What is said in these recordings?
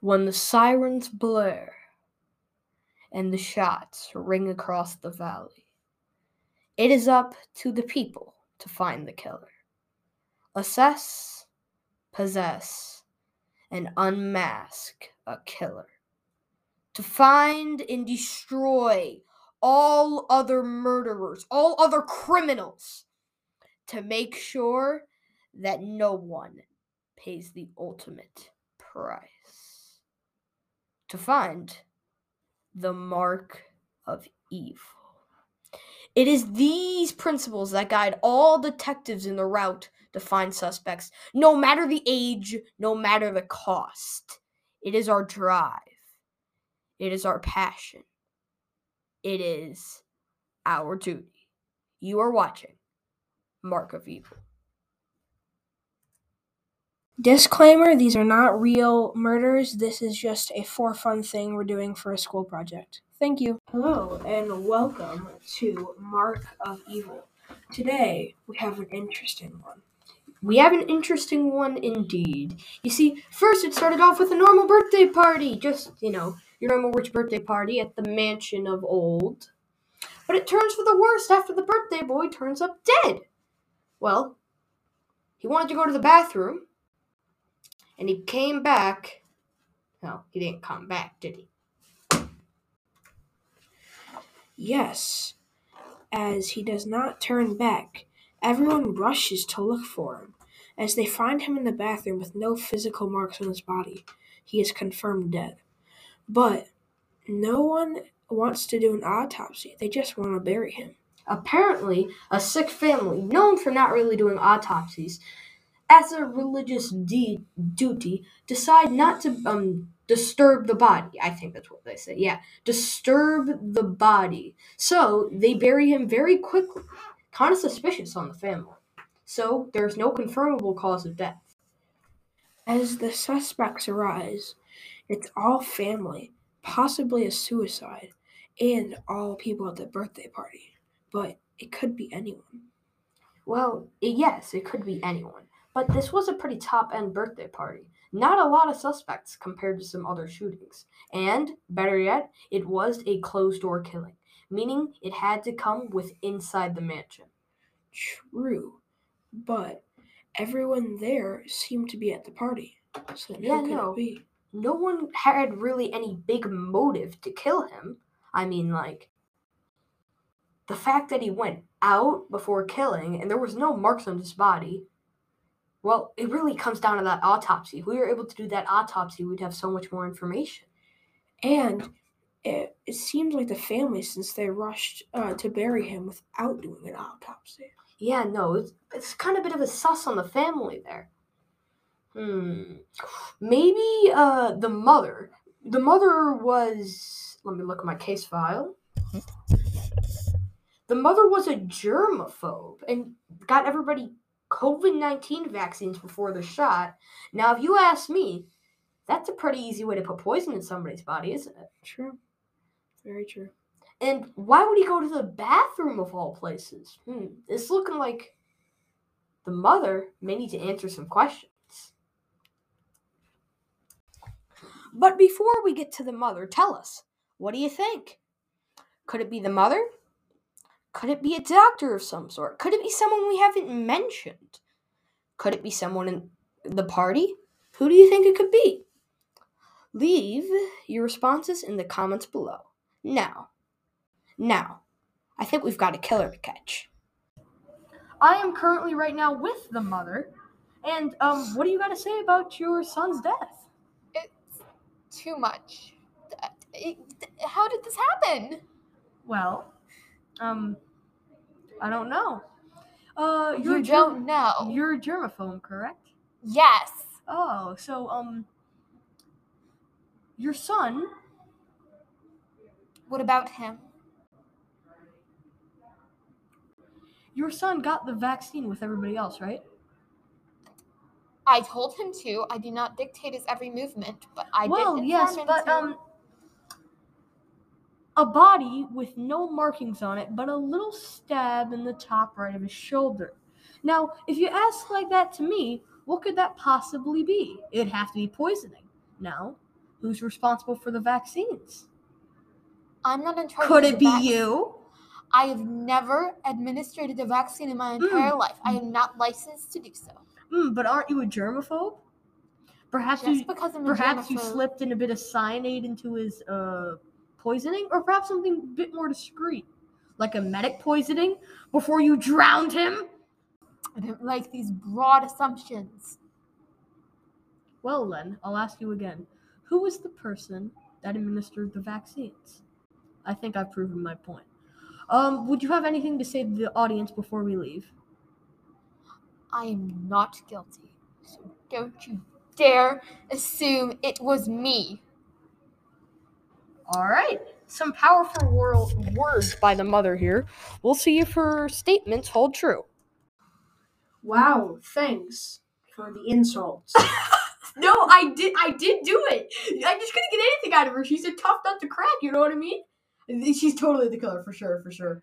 When the sirens blare and the shots ring across the valley, it is up to the people to find the killer. Assess, possess, and unmask a killer. To find and destroy all other murderers, all other criminals, to make sure that no one pays the ultimate price. To find the mark of evil. It is these principles that guide all detectives in the route to find suspects, no matter the age, no matter the cost. It is our drive, it is our passion, it is our duty. You are watching Mark of Evil. Disclaimer these are not real murders. This is just a for fun thing we're doing for a school project. Thank you. Hello, and welcome to Mark of Evil. Today, we have an interesting one. We have an interesting one indeed. You see, first it started off with a normal birthday party, just, you know, your normal rich birthday party at the mansion of old. But it turns for the worst after the birthday boy turns up dead. Well, he wanted to go to the bathroom, and he came back. No, he didn't come back, did he? Yes, as he does not turn back, everyone rushes to look for him. As they find him in the bathroom with no physical marks on his body, he is confirmed dead. But no one wants to do an autopsy, they just want to bury him. Apparently, a sick family, known for not really doing autopsies, as a religious de- duty, decide not to um, disturb the body. I think that's what they say. Yeah, disturb the body. So they bury him very quickly. Kind of suspicious on the family. So there's no confirmable cause of death. As the suspects arise, it's all family, possibly a suicide, and all people at the birthday party. But it could be anyone. Well, yes, it could be anyone. But this was a pretty top end birthday party. Not a lot of suspects compared to some other shootings. And, better yet, it was a closed door killing, meaning it had to come with inside the mansion. True, but everyone there seemed to be at the party. So Yeah, no. No one had really any big motive to kill him. I mean, like, the fact that he went out before killing and there was no marks on his body. Well, it really comes down to that autopsy. If we were able to do that autopsy, we'd have so much more information. And it, it seems like the family, since they rushed uh, to bury him without doing an autopsy. Yeah, no, it's, it's kind of a bit of a sus on the family there. Hmm. Maybe uh the mother. The mother was let me look at my case file. The mother was a germaphobe and got everybody COVID 19 vaccines before the shot. Now, if you ask me, that's a pretty easy way to put poison in somebody's body, isn't it? True. Very true. And why would he go to the bathroom of all places? Hmm, it's looking like the mother may need to answer some questions. But before we get to the mother, tell us, what do you think? Could it be the mother? Could it be a doctor of some sort? Could it be someone we haven't mentioned? Could it be someone in the party? Who do you think it could be? Leave your responses in the comments below. Now, now, I think we've got a killer to catch. I am currently right now with the mother. And um, what do you got to say about your son's death? It's too much. How did this happen? Well, um, I don't know. Uh, you're You germ- don't know. You're a germaphobe, correct? Yes. Oh, so um, your son. What about him? Your son got the vaccine with everybody else, right? I told him to. I do not dictate his every movement, but I well, did inform yes, but to. um, a body with no markings on it, but a little stab in the top right of his shoulder. Now, if you ask like that to me, what could that possibly be? It'd have to be poisoning. Now, Who's responsible for the vaccines? I'm not in charge. Could it be vac- you? I have never administered a vaccine in my entire life. I am not licensed to do so. Mm, but aren't you a germaphobe? Perhaps Just you because I'm perhaps you slipped in a bit of cyanide into his uh, poisoning, or perhaps something a bit more discreet, like a medic poisoning, before you drowned him. I don't like these broad assumptions. Well, then, I'll ask you again. Who was the person that administered the vaccines? I think I've proven my point. Um, would you have anything to say to the audience before we leave? I am not guilty. So don't you dare assume it was me. All right. Some powerful wor- words by the mother here. We'll see if her statements hold true. Wow, thanks for the insults. No, I did. I did do it. I just couldn't get anything out of her. She's a tough nut to crack. You know what I mean? She's totally the killer for sure. For sure.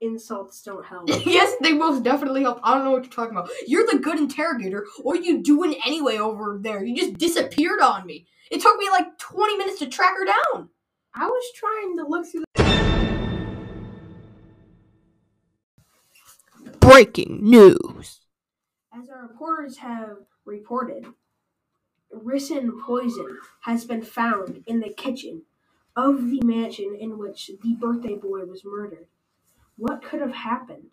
insults don't help. yes, they most definitely help. I don't know what you're talking about. You're the good interrogator. What are you doing anyway over there? You just disappeared on me. It took me like 20 minutes to track her down. I was trying to look through the Breaking news. As our reporters have reported, ricin poison has been found in the kitchen of the mansion in which the birthday boy was murdered. What could have happened?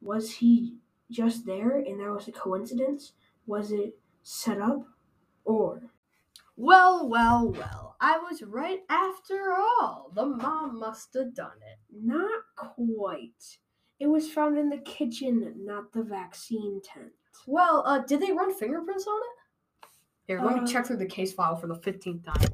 Was he just there and that was a coincidence? Was it set up? Or Well, well, well. I was right after all. The mom must have done it. not quite. It was found in the kitchen, not the vaccine tent. Well, uh, did they run fingerprints on it? Here, let Uh, me check through the case file for the 15th time.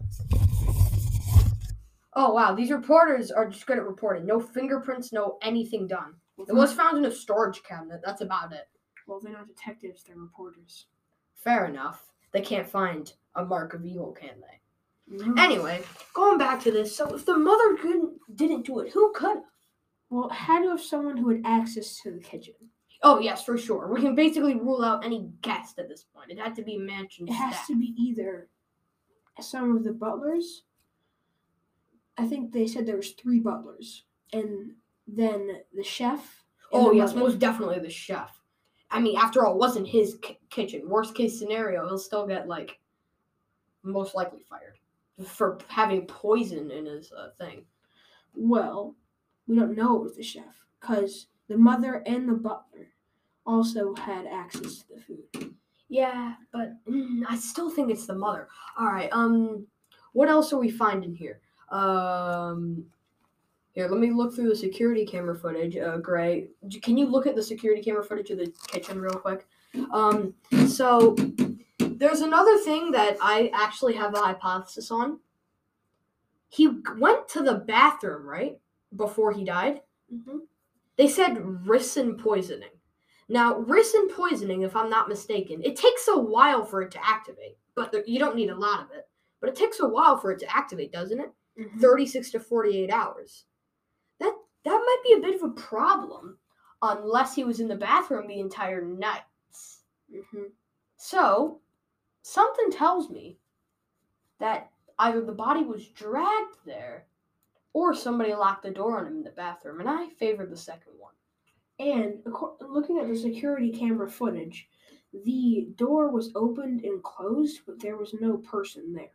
Oh, wow. These reporters are just good at reporting. No fingerprints, no anything done. It was found in a storage cabinet. That's about it. Well, they're not detectives, they're reporters. Fair enough. They can't find a mark of evil, can they? No. Anyway, going back to this. So, if the mother couldn't, didn't do it, who could? Well, it had to have someone who had access to the kitchen. Oh, yes, for sure. We can basically rule out any guest at this point. It had to be mansion It has staff. to be either some of the butlers. I think they said there was three butlers, and then the chef. Oh the yes, mother. most definitely the chef. I mean, after all, it wasn't his ki- kitchen. Worst case scenario, he'll still get like most likely fired for having poison in his uh, thing. Well, we don't know it was the chef because the mother and the butler also had access to the food. Yeah, but mm, I still think it's the mother. All right. Um, what else are we finding here? Um, here, let me look through the security camera footage. Uh, Gray, can you look at the security camera footage of the kitchen real quick? Um, so there's another thing that I actually have a hypothesis on. He went to the bathroom right before he died. Mm-hmm. They said ricin poisoning. Now, ricin poisoning, if I'm not mistaken, it takes a while for it to activate, but there, you don't need a lot of it. But it takes a while for it to activate, doesn't it? 36 to 48 hours. That might be a bit of a problem unless he was in the bathroom the entire night. Mm-hmm. So, something tells me that either the body was dragged there or somebody locked the door on him in the bathroom, and I favor the second one. And looking at the security camera footage, the door was opened and closed, but there was no person there.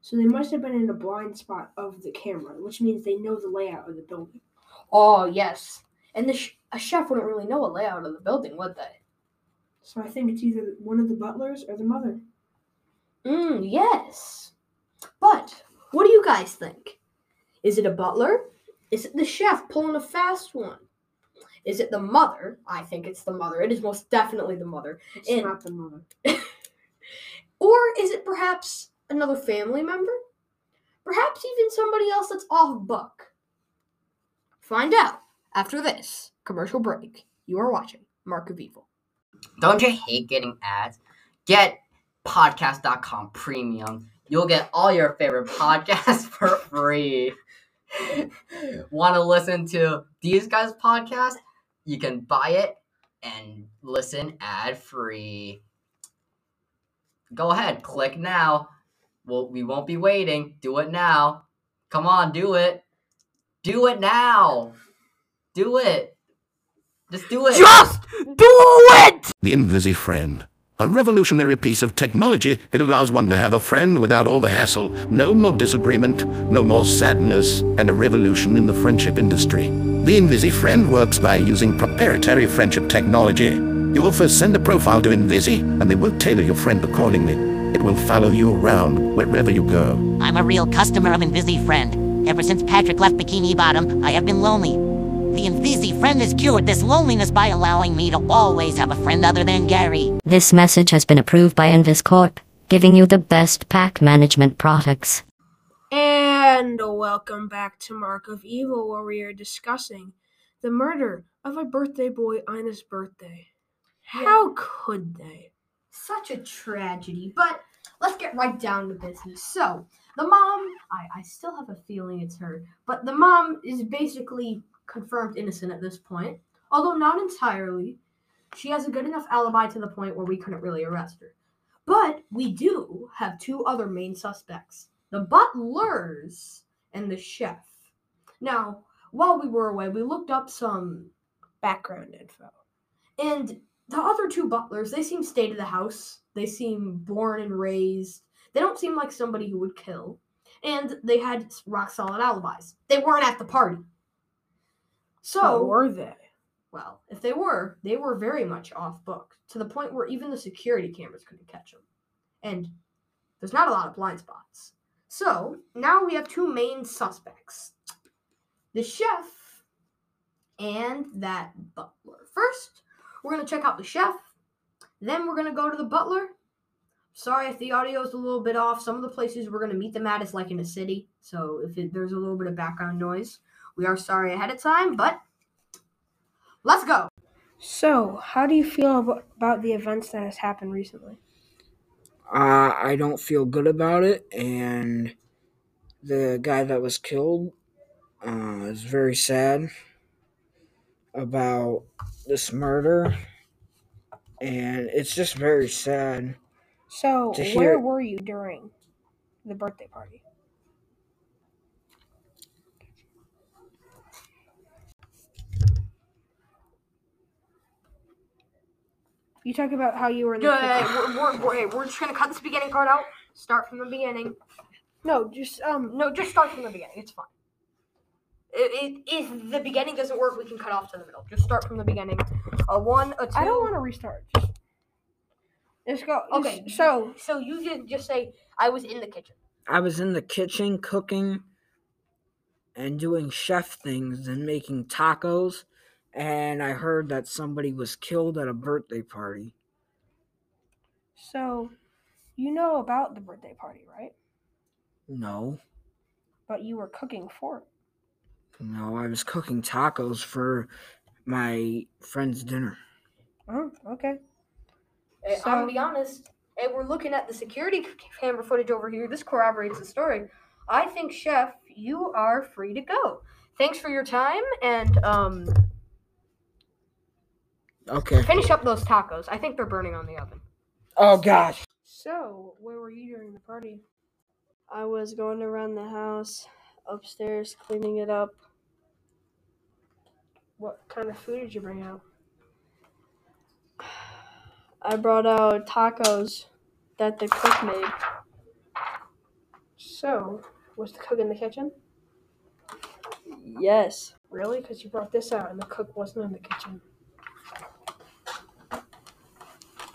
So they must have been in a blind spot of the camera, which means they know the layout of the building. Oh, yes. And the sh- a chef wouldn't really know a layout of the building, would they? So I think it's either one of the butlers or the mother. Mm, yes. But what do you guys think? Is it a butler? Is it the chef pulling a fast one? Is it the mother? I think it's the mother. It is most definitely the mother. It's And- not the mother. Or is it perhaps another family member? Perhaps even somebody else that's off book. Find out after this commercial break. You are watching Mark of Evil. Don't you hate getting ads? Get podcast.com premium. You'll get all your favorite podcasts for free. Want to listen to these guys' podcast? You can buy it and listen ad free. Go ahead, click now. Well, we won't be waiting. Do it now. Come on, do it. Do it now. Do it. Just do it. Just do it! The Invisi Friend. A revolutionary piece of technology. It allows one to have a friend without all the hassle. No more disagreement, no more sadness, and a revolution in the friendship industry. The Invisi Friend works by using proprietary friendship technology. You will first send a profile to Invisi, and they will tailor your friend accordingly. It will follow you around wherever you go. I'm a real customer of Invisi Friend. Ever since Patrick left Bikini Bottom, I have been lonely. The Invisi Friend has cured this loneliness by allowing me to always have a friend other than Gary. This message has been approved by Invis Corp, giving you the best pack management products. And welcome back to Mark of Evil, where we are discussing the murder of a birthday boy on his birthday. How could they? Such a tragedy. But let's get right down to business. So, the mom, I, I still have a feeling it's her, but the mom is basically confirmed innocent at this point, although not entirely. She has a good enough alibi to the point where we couldn't really arrest her. But we do have two other main suspects the butlers and the chef. Now, while we were away, we looked up some Background info. and the other two butlers, they seem stay to the house. They seem born and raised. They don't seem like somebody who would kill. And they had rock solid alibis. They weren't at the party. So, Or were they? well, if they were, they were very much off book to the point where even the security cameras couldn't catch them. And there's not a lot of blind spots. So now we have two main suspects the chef and that butler. First, we're going to check out the chef. Then we're going to go to the butler. Sorry if the audio is a little bit off. Some of the places we're going to meet them at is like in a city. So if it, there's a little bit of background noise, we are sorry ahead of time, but let's go. So, how do you feel about, about the events that has happened recently? Uh, I don't feel good about it, and the guy that was killed uh, is very sad about this murder, and it's just very sad. So, To where hear- were you during the birthday party? You talk about how you were in the Good. kitchen. We're, we're, we're, we're just gonna cut this beginning part out. Start from the beginning. No, just um. No, just start from the beginning. It's fine. It, it, if the beginning doesn't work, we can cut off to the middle. Just start from the beginning. A one, a two. I don't want to restart. Just, just go. Okay, So, So you can just say I was in the kitchen. I was in the kitchen cooking and doing chef things and making tacos, and I heard that somebody was killed at a birthday party. so, you know about the birthday party, right? No, But you were cooking for it. no, I was cooking tacos for my friend's dinner. Oh, okay. Uh, I'm gonna be honest. And we're looking at the security camera footage over here. This corroborates the story. I think, Chef, you are free to go. Thanks for your time, and um, Okay. finish up those tacos. I think they're burning on the oven. Oh gosh. So, where were you during the party? I was going around the house, upstairs, cleaning it up. What kind of food did you bring out? I brought out tacos that the cook made. So, was the cook in the kitchen? Yes. Really? Because you brought this out and the cook wasn't in the kitchen.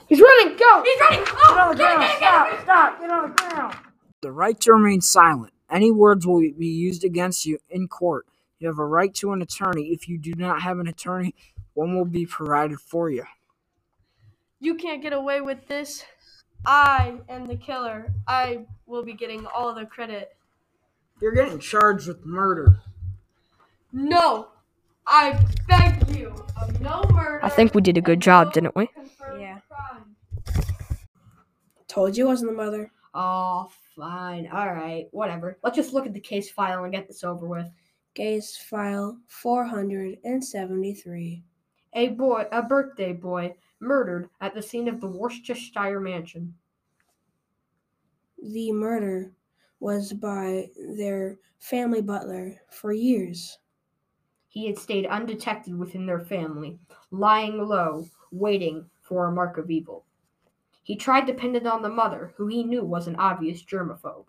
He's running! Go! He's running! Get on the ground! Stop! Stop! Get on the ground! The right to remain silent. Any words will be used against you in court. You have a right to an attorney. If you do not have an attorney, one will be provided for you. You can't get away with this. I am the killer. I will be getting all the credit. You're getting charged with murder. No! I beg you of no murder. I think we did a good job, no didn't we? Yeah. crime. Told you it wasn't the mother. Oh, fine. All right. Whatever. Let's just look at the case file and get this over with. Case file 473. A boy, a birthday boy, murdered at the scene of the Worcestershire mansion. the murder was by their family butler for years. He had stayed undetected within their family, lying low, waiting for a mark of evil. He tried to pin it on the mother, who he knew was an obvious germaphobe.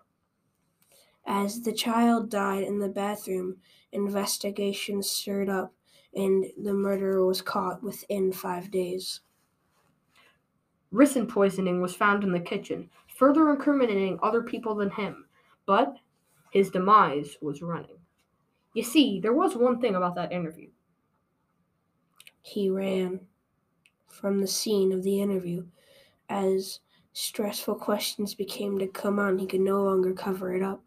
As the child died in the bathroom, investigations stirred up and the murderer was caught within five days. Ricin poisoning was found in the kitchen, further incriminating other people than him, but his demise was running. You see, there was one thing about that interview. He ran from the scene of the interview as stressful questions became to come on. He could no longer cover it up.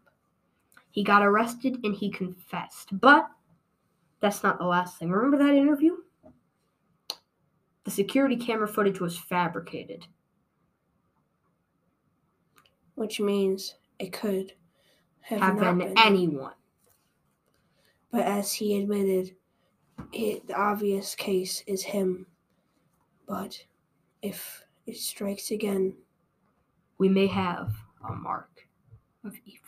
He got arrested and he confessed. But that's not the last thing. Remember that interview? The security camera footage was fabricated. which means it could have, Have been been. anyone. But as he admitted, it, the obvious case is him. But if it strikes again, We may have a mark of evil.